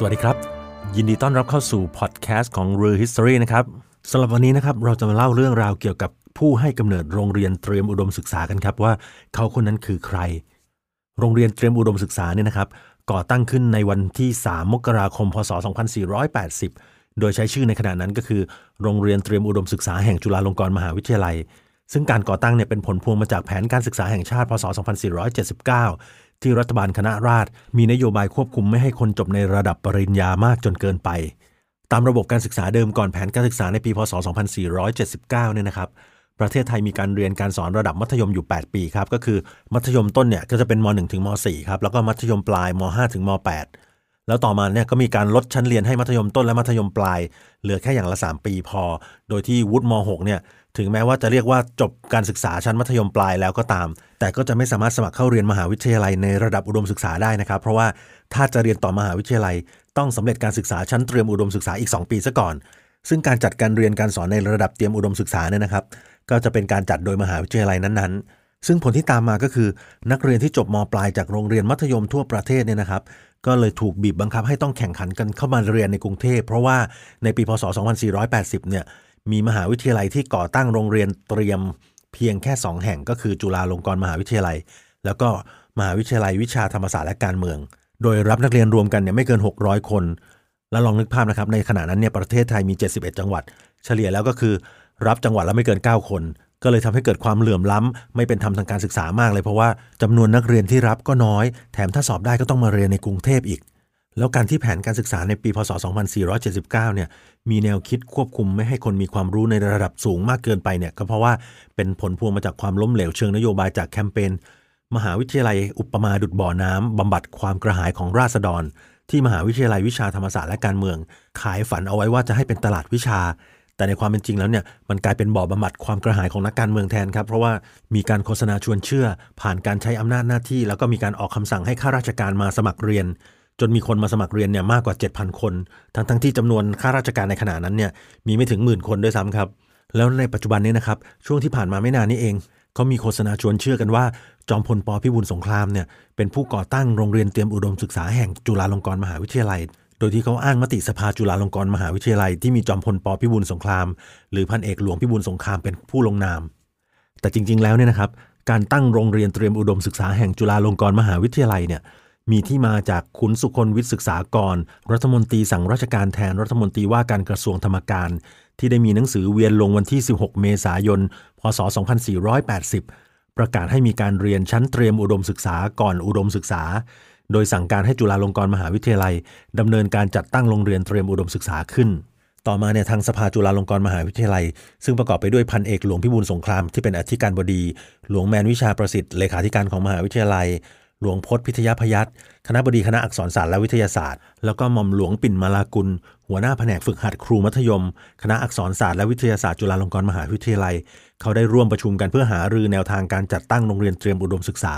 สวัสดีครับ ยินดีต้อนรับเข้าสู่พอดแคสต์ของเรือ History นะครับสำหรับวันนี้นะครับเราจะมาเล่าเรื่องราวเกี่ยวกับผู้ให้กำเนิดโรงเรียนเตรียมอุดมศึกษากันครับว่าเขาคนนั้นคือใคร โรงเรียนเตรียมอุดมศึกษาเนี่ยนะครับ ก่อตั้งขึ้นในวันที่ 3 มกราคม พศ 2480 โดยใช้ชื่อในขณะนั้นก็คือ โรงเรียนเตรียมอุดมศึกษาแห่งจุฬาลงกรณ์มหาวิทยาลัย ซึ่งการก่อตั้งเนี่ยเป็นผลพวงมาจากแผนการศึกษาแห่งชาติ พศ 2479 ที่รัฐบาลคณะราษฎรมีนโยบายควบคุมไม่ให้คนจบในระดับปริญญามากจนเกินไป ตามระบบการศึกษาเดิมก่อนแผนการศึกษาในปีพศ 2479 เนี่ยนะครับ ประเทศไทยมีการเรียนการสอนระดับมัธยมอยู่ 8 ปีครับ ก็คือมัธยมต้นเนี่ยก็จะเป็นม .1 ถึงม .4 ครับ แล้วก็มัธยมปลายม .5 ถึงม .8 แล้วต่อมาเนี่ยก็มีการลดชั้นเรียนให้มัธยมต้นและมัธยมปลาย เหลือแค่อย่างละ 3 ปีพอ โดยที่วุฒิม .6 เนี่ยถึงแม้ว่าจะเรียกว่าจบการศึกษาชั้นมัธยมปลายแล้วก็ตาม แต่ก็จะไม่สามารถสมัครเข้าเรียนมหาวิทยาลัยในระดับอุดมศึกษาได้นะครับ เพราะว่าถ้าจะเรียนต่อมหาวิทยาลัย ต้องสำเร็จการศึกษาชั้นเตรียมอุดมศึกษาอีก 2 ปีซะก่อน ซึ่งการจัดการเรียนการสอนในระดับเตรียมอุดมศึกษาเนี่ยนะครับ ก็จะเป็นการจัดโดยมหาวิทยาลัยนั้นๆ ซึ่งผลที่ตามมาก็คือ นักเรียนที่จบมปลายจากโรงเรียนมัธยมทั่วประเทศเนี่ยนะครับ ก็เลยถูกบีบบังคับให้ต้องแข่งขันกันเข้ามาเรียนในกรุงเทพ เพราะว่าในปีพศ 2480 เนี่ยมีมหาวิทยาลัยที่ก่อตั้งโรงเรียนเตรียมเพียงแค่ 2 แห่งก็คือจุฬาลงกรณ์มหาวิทยาลัย แล้วก็มหาวิทยาลัยวิชาธรรมศาสตร์และการเมือง โดยรับนักเรียนรวมกันเนี่ยไม่เกิน 600 คน แล้วลองนึกภาพนะครับในขณะนั้นเนี่ยประเทศไทยมี 71 จังหวัด เฉลี่ยแล้วก็คือรับจังหวัดละไม่เกิน 9 คน ก็เลยทำให้เกิดความเหลื่อมล้ำไม่เป็นธรรมทางการศึกษามากเลยเพราะว่าจำนวนนักเรียนที่รับก็น้อย แถมถ้าสอบได้ก็ต้องมาเรียนในกรุงเทพอีก แล้วการที่แผนการศึกษาในปีพศ 2479 เนี่ยมีแนวคิดควบคุมไม่ให้คนมีความรู้ในระดับสูงมากเกินไปเนี่ยก็เพราะว่าเป็นผลพวงมาจากความล้มเหลวเชิงนโยบายจากแคมเปญมหาวิทยาลัยอุปมาดุดบ่อน้ำบำบัดความกระหายของราษฎร ที่มหาวิทยาลัยวิชาธรรมศาสตร์และการเมือง ขายฝันเอาไว้ว่าจะให้เป็นตลาดวิชา แต่ในความเป็นจริงแล้วเนี่ยมันกลายเป็นบ่อบำบัดความกระหายของนักการเมืองแทนครับ เพราะว่ามีการโฆษณาชวนเชื่อ ผ่านการใช้อำนาจหน้าที่ แล้วก็มีการออกคำสั่งให้ข้าราชการมาสมัครเรียน จนมีคนมาสมัครเรียนเนี่ยมากกว่า 7,000 คน ทั้งทั้งที่จำนวนข้าราชการในขณะนั้นเนี่ยมีไม่ถึงหมื่นคนด้วยซ้ำครับ แล้วในปัจจุบันนี้นะครับช่วงที่ผ่านมาไม่นานนี้เองเขามีโฆษณาชวนเชื่อกันว่า จอมพลปพิบูลสงครามเนี่ยเป็นผู้ก่อตั้งโรงเรียนเตรียมอุดมศึกษาแห่งจุฬาลงกรณ์มหาวิทยาลัย โดยที่เขาอ้างมติสภาจุฬาลงกรณ์มหาวิทยาลัยที่มีจอมพลปพิบูลสงคราม หรือพันเอกหลวงพิบูลสงครามเป็นผู้ลงนาม แต่จริง ๆ แล้วเนี่ยนะครับ การตั้งโรงเรียนเตรียมอุดมศึกษาแห่งจุฬาลงกรณ์มหาวิทยาลัยเนี่ยมีที่มาจากขุนสุคนวิทย์ศึกษากร รัฐมนตรีสั่งราชการแทนรัฐมนตรีว่าการกระทรวงธรรมการ ที่ได้มีหนังสือเวียนลงวันที่ 16 เมษายน พศ 2480 ประกาศให้มีการเรียนชั้นเตรียมอุดมศึกษาก่อนอุดมศึกษา โดยสั่งการให้จุฬาลงกรณ์มหาวิทยาลัยดำเนินการจัดตั้งโรงเรียนเตรียมอุดมศึกษาขึ้น ต่อมาเนี่ยทางสภาจุฬาลงกรณ์มหาวิทยาลัย ซึ่งประกอบไปด้วยพันเอกหลวงพิบูลสงครามที่เป็นอธิการบดี หลวงแมนวิชาประสิทธิ์เลขาธิการของมหาวิทยาลัย หลวงพจน์พิทยาพยัตคณะบดีคณะอักษรศาสตร์และวิทยาศาสตร์ แล้วก็หม่อมหลวงปิ่นมาลากุล หัวหน้าแผนกฝึกหัดครูมัธยม คณะอักษรศาสตร์และวิทยาศาสตร์จุฬาลงกรณ์มหาวิทยาลัย เขาได้ร่วมประชุมกันเพื่อหารือแนวทางการจัดตั้งโรงเรียนเตรียมอุดมศึกษา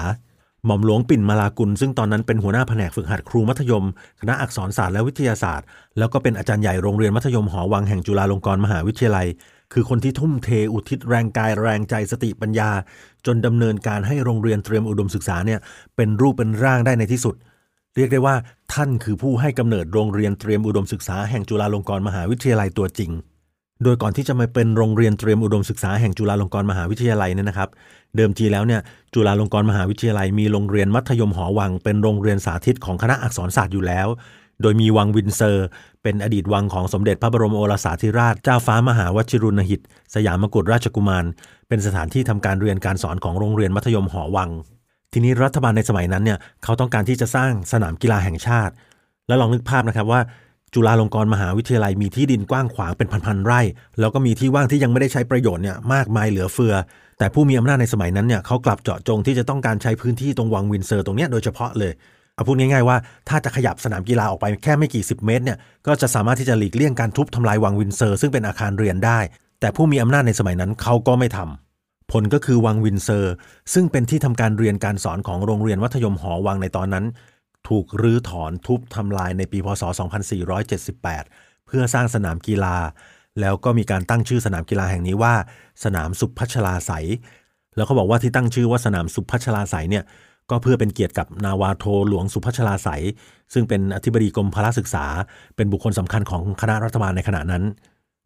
หม่อมหลวงปิ่นมาลากุลซึ่งตอนนั้นเป็นหัวหน้าแผนกฝึกหัดครูมัธยม คณะอักษรศาสตร์และวิทยาศาสตร์ แล้วก็เป็นอาจารย์ใหญ่โรงเรียนมัธยมหอวังแห่งจุฬาลงกรณ์มหาวิทยาลัย คือคนที่ทุ่มเทอุทิศแรงกายแรงใจสติปัญญา จนดำเนินการให้โรงเรียนเตรียมอุดมศึกษาเนี่ยเป็นรูปเป็นร่างได้ในที่สุด เรียกได้ว่า ท่านคือผู้ให้กำเนิดโรงเรียนเตรียมอุดมศึกษาแห่งจุฬาลงกรณ์มหาวิทยาลัยตัวจริง โดยก่อนที่จะมาเป็นโรงเรียนเตรียมอุดมศึกษาแห่งจุฬาลงกรณ์มหาวิทยาลัยเนี่ยนะครับ เดิมทีแล้วเนี่ยจุฬาลงกรณ์มหาวิทยาลัย มีโรงเรียนมัธยมหอวัง เป็นโรงเรียนสาธิตของคณะอักษรศาสตร์อยู่แล้ว โดยมีวังวินด์เซอร์ เป็นอดีตวังของสมเด็จพระบรมโอรสาธิราชเจ้าฟ้ามหาวชิรุณหิต สยามกุฎราชกุมาร เป็นสถานที่ทำการเรียนการสอนของโรงเรียนมัธยมหอวัง ทีนี้รัฐบาลในสมัยนั้นเนี่ยเขาต้องการที่จะสร้างสนามกีฬาแห่งชาติ แล้วลองนึกภาพนะครับว่า จุฬาลงกรณ์มหาวิทยาลัยมีที่ดินกว้างขวางเป็นพันๆไร่ แล้วก็มีที่ว่างที่ยังไม่ได้ใช้ประโยชน์เนี่ยมากมายเหลือเฟือ แต่ผู้มีอำนาจในสมัยนั้นเนี่ยเขากลับเจาะจงที่จะต้องการใช้พื้นที่ตรงวังวินด์เซอร์ตรงเนี้ยโดยเฉพาะเลยเอาพูดง่ายๆว่าถ้าจะขยับสนามกีฬาออกไปแค่ไม่กี่สิบเมตรเนี่ยก็จะสามารถที่จะหลีกเลี่ยงการทุบทำลายวังวินเซอร์ ซึ่งเป็นอาคารเรียนได้ แต่ผู้มีอำนาจในสมัยนั้นเขาก็ไม่ทำผลก็คือวังวินเซอร์ ซึ่งเป็นที่ทำการเรียนการสอนของโรงเรียนมัธยมหอวังในตอนนั้น ถูกรื้อถอนทุบทำลายในปีพศ 2478 เพื่อสร้างสนามกีฬา แล้วก็มีการตั้งชื่อสนามกีฬาแห่งนี้ว่า สนามสุพัชลาไสยแล้วเขาบอกว่าที่ตั้งชื่อว่าสนามสุพัชลาไสยเนี่ยก็เพื่อเป็นเกียรติกับนาวาโทหลวงสุพัชลาไสยซึ่งเป็นอธิบดีกรมพละศึกษา เป็นบุคคลสำคัญของคณะรัฐบาลในขณะนั้น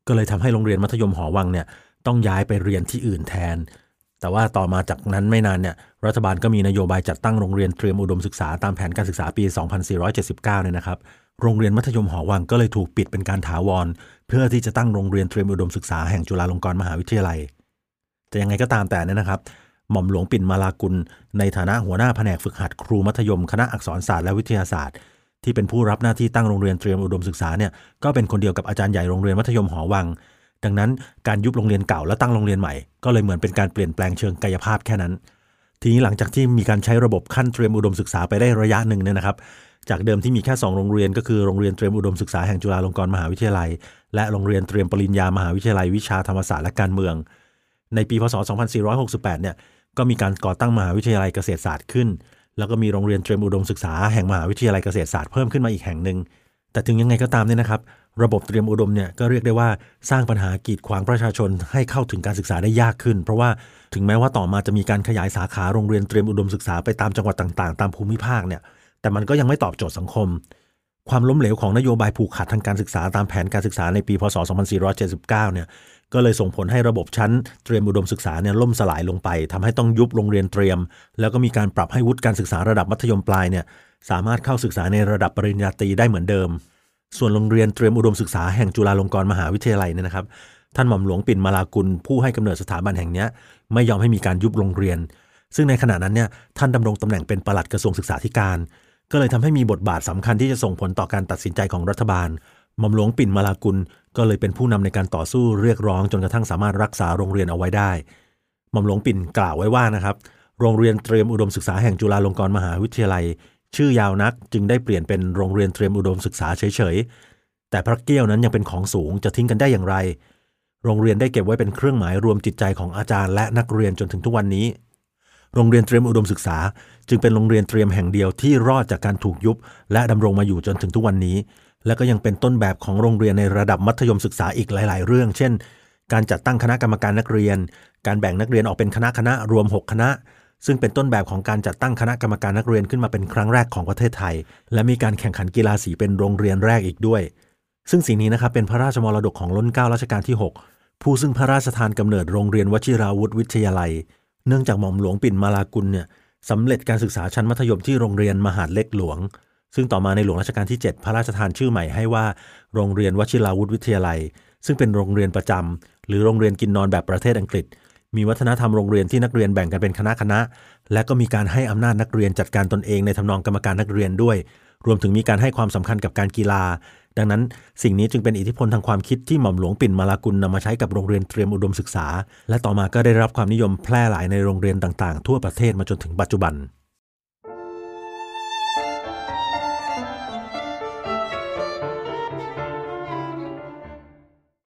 ก็เลยทำให้โรงเรียนมัธยมหอวังเนี่ยต้องย้ายไปเรียนที่อื่นแทน แต่ว่าต่อมาจากนั้นไม่นานเนี่ยรัฐบาลก็มีนโยบายจัดตั้งโรงเรียนเตรียมอุดมศึกษาตามแผนการศึกษาปี 2479 เนี่ยนะครับโรงเรียนมัธยมหอวังก็เลยถูกปิดเป็นการถาวร เพื่อที่จะตั้งโรงเรียนเตรียมอุดมศึกษาแห่งจุฬาลงกรณ์มหาวิทยาลัย แต่ยังไงก็ตามแต่เนี่ยนะครับ หม่อมหลวงปิ่นมาลากุล ในฐานะหัวหน้าแผนกฝึกหัดครูมัธยม คณะอักษรศาสตร์และวิทยาศาสตร์ ที่เป็นผู้รับหน้าที่ตั้งโรงเรียนเตรียมอุดมศึกษาเนี่ยก็เป็นคนเดียวกับอาจารย์ใหญ่โรงเรียนมัธยมหอวัง ดังนั้นการยุบโรงเรียนเก่าและตั้งโรงเรียนใหม่ ก็เลยเหมือนเป็นการเปลี่ยนแปลงเชิงกายภาพแค่นั้น ทีนี้หลังจากที่มีการใช้ระบบขั้นเตรียมอุดมศึกษาไปได้ระยะหนึ่งเนี่ยนะครับ จากเดิมที่มีแค่ 2 โรงเรียน ก็คือโรงเรียนเตรียมอุดมศึกษาแห่งจุฬาลงกรณ์มหาวิทยาลัย และโรงเรียนเตรียมปริญญามหาวิทยาลัย วิชาธรรมศาสตร์และการเมือง ในปีพศ 2468 เนี่ยก็มีการก่อตั้งมหาวิทยาลัยเกษตรศาสตร์ขึ้น แล้วก็มีโรงเรียนเตรียมอุดมศึกษาแห่งมหาวิทยาลัยเกษตรศาสตร์เพิ่มขึ้นมาอีกแห่งหนึ่งแต่ถึงยังไงก็ตามเนี่ยนะครับ ระบบเตรียมอุดมเนี่ยก็เรียกได้ว่าสร้างปัญหากีดขวางประชาชนให้เข้าถึงการศึกษาได้ยากขึ้น เพราะว่าถึงแม้ว่าต่อมาจะมีการขยายสาขาโรงเรียนเตรียมอุดมศึกษาไปตามจังหวัดต่างๆ ตามภูมิภาคเนี่ยแต่มันก็ยังไม่ตอบโจทย์สังคม ความล้มเหลวของนโยบายผูกขาดทางการศึกษาตามแผนการศึกษาในปี พศ 2479 เนี่ยก็เลยส่งผลให้ระบบชั้นเตรียมอุดมศึกษาเนี่ยล่มสลายลงไปทำให้ต้องยุบโรงเรียนเตรียม แล้วก็มีการปรับให้วุฒิการศึกษาระดับมัธยมปลายเนี่ยสามารถเข้าศึกษาในระดับปริญญาตรีได้เหมือนเดิม ส่วนโรงเรียนเตรียมอุดมศึกษาแห่งจุฬาลงกรณ์มหาวิทยาลัยเนี่ยนะครับ ท่านหม่อมหลวงปิ่นมาลากุลผู้ให้กำเนิดสถาบันแห่งนี้ไม่ยอมให้มีการยุบโรงเรียน ซึ่งในขณะนั้นเนี่ยท่านดำรงตำแหน่งเป็นปลัดกระทรวงศึกษาธิการ ก็เลยทำให้มีบทบาทสำคัญที่จะส่งผลต่อการตัดสินใจของรัฐบาลหม่อมหลวงปิ่นมาลากุลก็เลยเป็นผู้นำในการต่อสู้เรียกร้องจนกระทั่งสามารถรักษาโรงเรียนเอาไว้ได้หม่อมหลวงปิ่นกล่าวไว้ว่านะครับ โรงเรียนเตรียมอุดมศึกษาแห่งจุฬาลงกรณ์มหาวิทยาลัย ชื่อยาวนักจึงได้เปลี่ยนเป็นโรงเรียนเตรียมอุดมศึกษาเฉยๆ แต่พระเกี้ยวนั้นยังเป็นของสูงจะทิ้งกันได้อย่างไร โรงเรียนได้เก็บไว้เป็นเครื่องหมายรวมจิตใจของอาจารย์และนักเรียนจนถึงทุกวันนี้ โรงเรียนเตรียมอุดมศึกษา จึงเป็นโรงเรียนเตรียมแห่งเดียวที่รอดจากการถูกยุบ และดำรงมาอยู่จนถึงทุกวันนี้ และก็ยังเป็นต้นแบบของโรงเรียนในระดับมัธยมศึกษาอีกหลาย ๆ เรื่อง เช่น การจัดตั้งคณะกรรมการนักเรียน การแบ่งนักเรียนออกเป็นคณะคณะรวม 6 คณะ ซึ่งเป็นต้นแบบของการจัดตั้งคณะกรรมการนักเรียนขึ้นมาเป็นครั้งแรกของประเทศไทย และมีการแข่งขันกีฬาสีเป็นโรงเรียนแรกอีกด้วย ซึ่งสิ่งนี้นะครับเป็นพระราชมรดกของล้นเก้ารัชกาลที่ 6 ผู้ซึ่งพระราชทานกำเนิดโรงเรียนวชิราวุธวิทยาลัย เนื่องจากหม่อมหลวงปิ่นมาลากุลเนี่ยสำเร็จการศึกษาชั้นมัธยมที่โรงเรียนมหาดเล็กหลวง ซึ่งต่อมาในหลวงรัชกาลที่ 7 พระราชทานชื่อใหม่ให้ว่าโรงเรียนวชิราวุธวิทยาลัย ซึ่งเป็นโรงเรียนประจำหรือโรงเรียนกินนอนแบบประเทศอังกฤษ มีวัฒนธรรมโรงเรียนที่นักเรียนแบ่งกันเป็นคณะคณะ และก็มีการให้อำนาจนักเรียนจัดการตนเองในทำนองกรรมการนักเรียนด้วย รวมถึงมีการให้ความสำคัญกับการกีฬา ดังนั้นสิ่งนี้จึงเป็นอิทธิพลทางความคิดที่หม่อมหลวงปิ่นมาลากุลนำมาใช้กับโรงเรียนเตรียมอุดมศึกษา และต่อมาก็ได้รับความนิยมแพร่หลายในโรงเรียนต่างๆ ทั่วประเทศมาจนถึงปัจจุบัน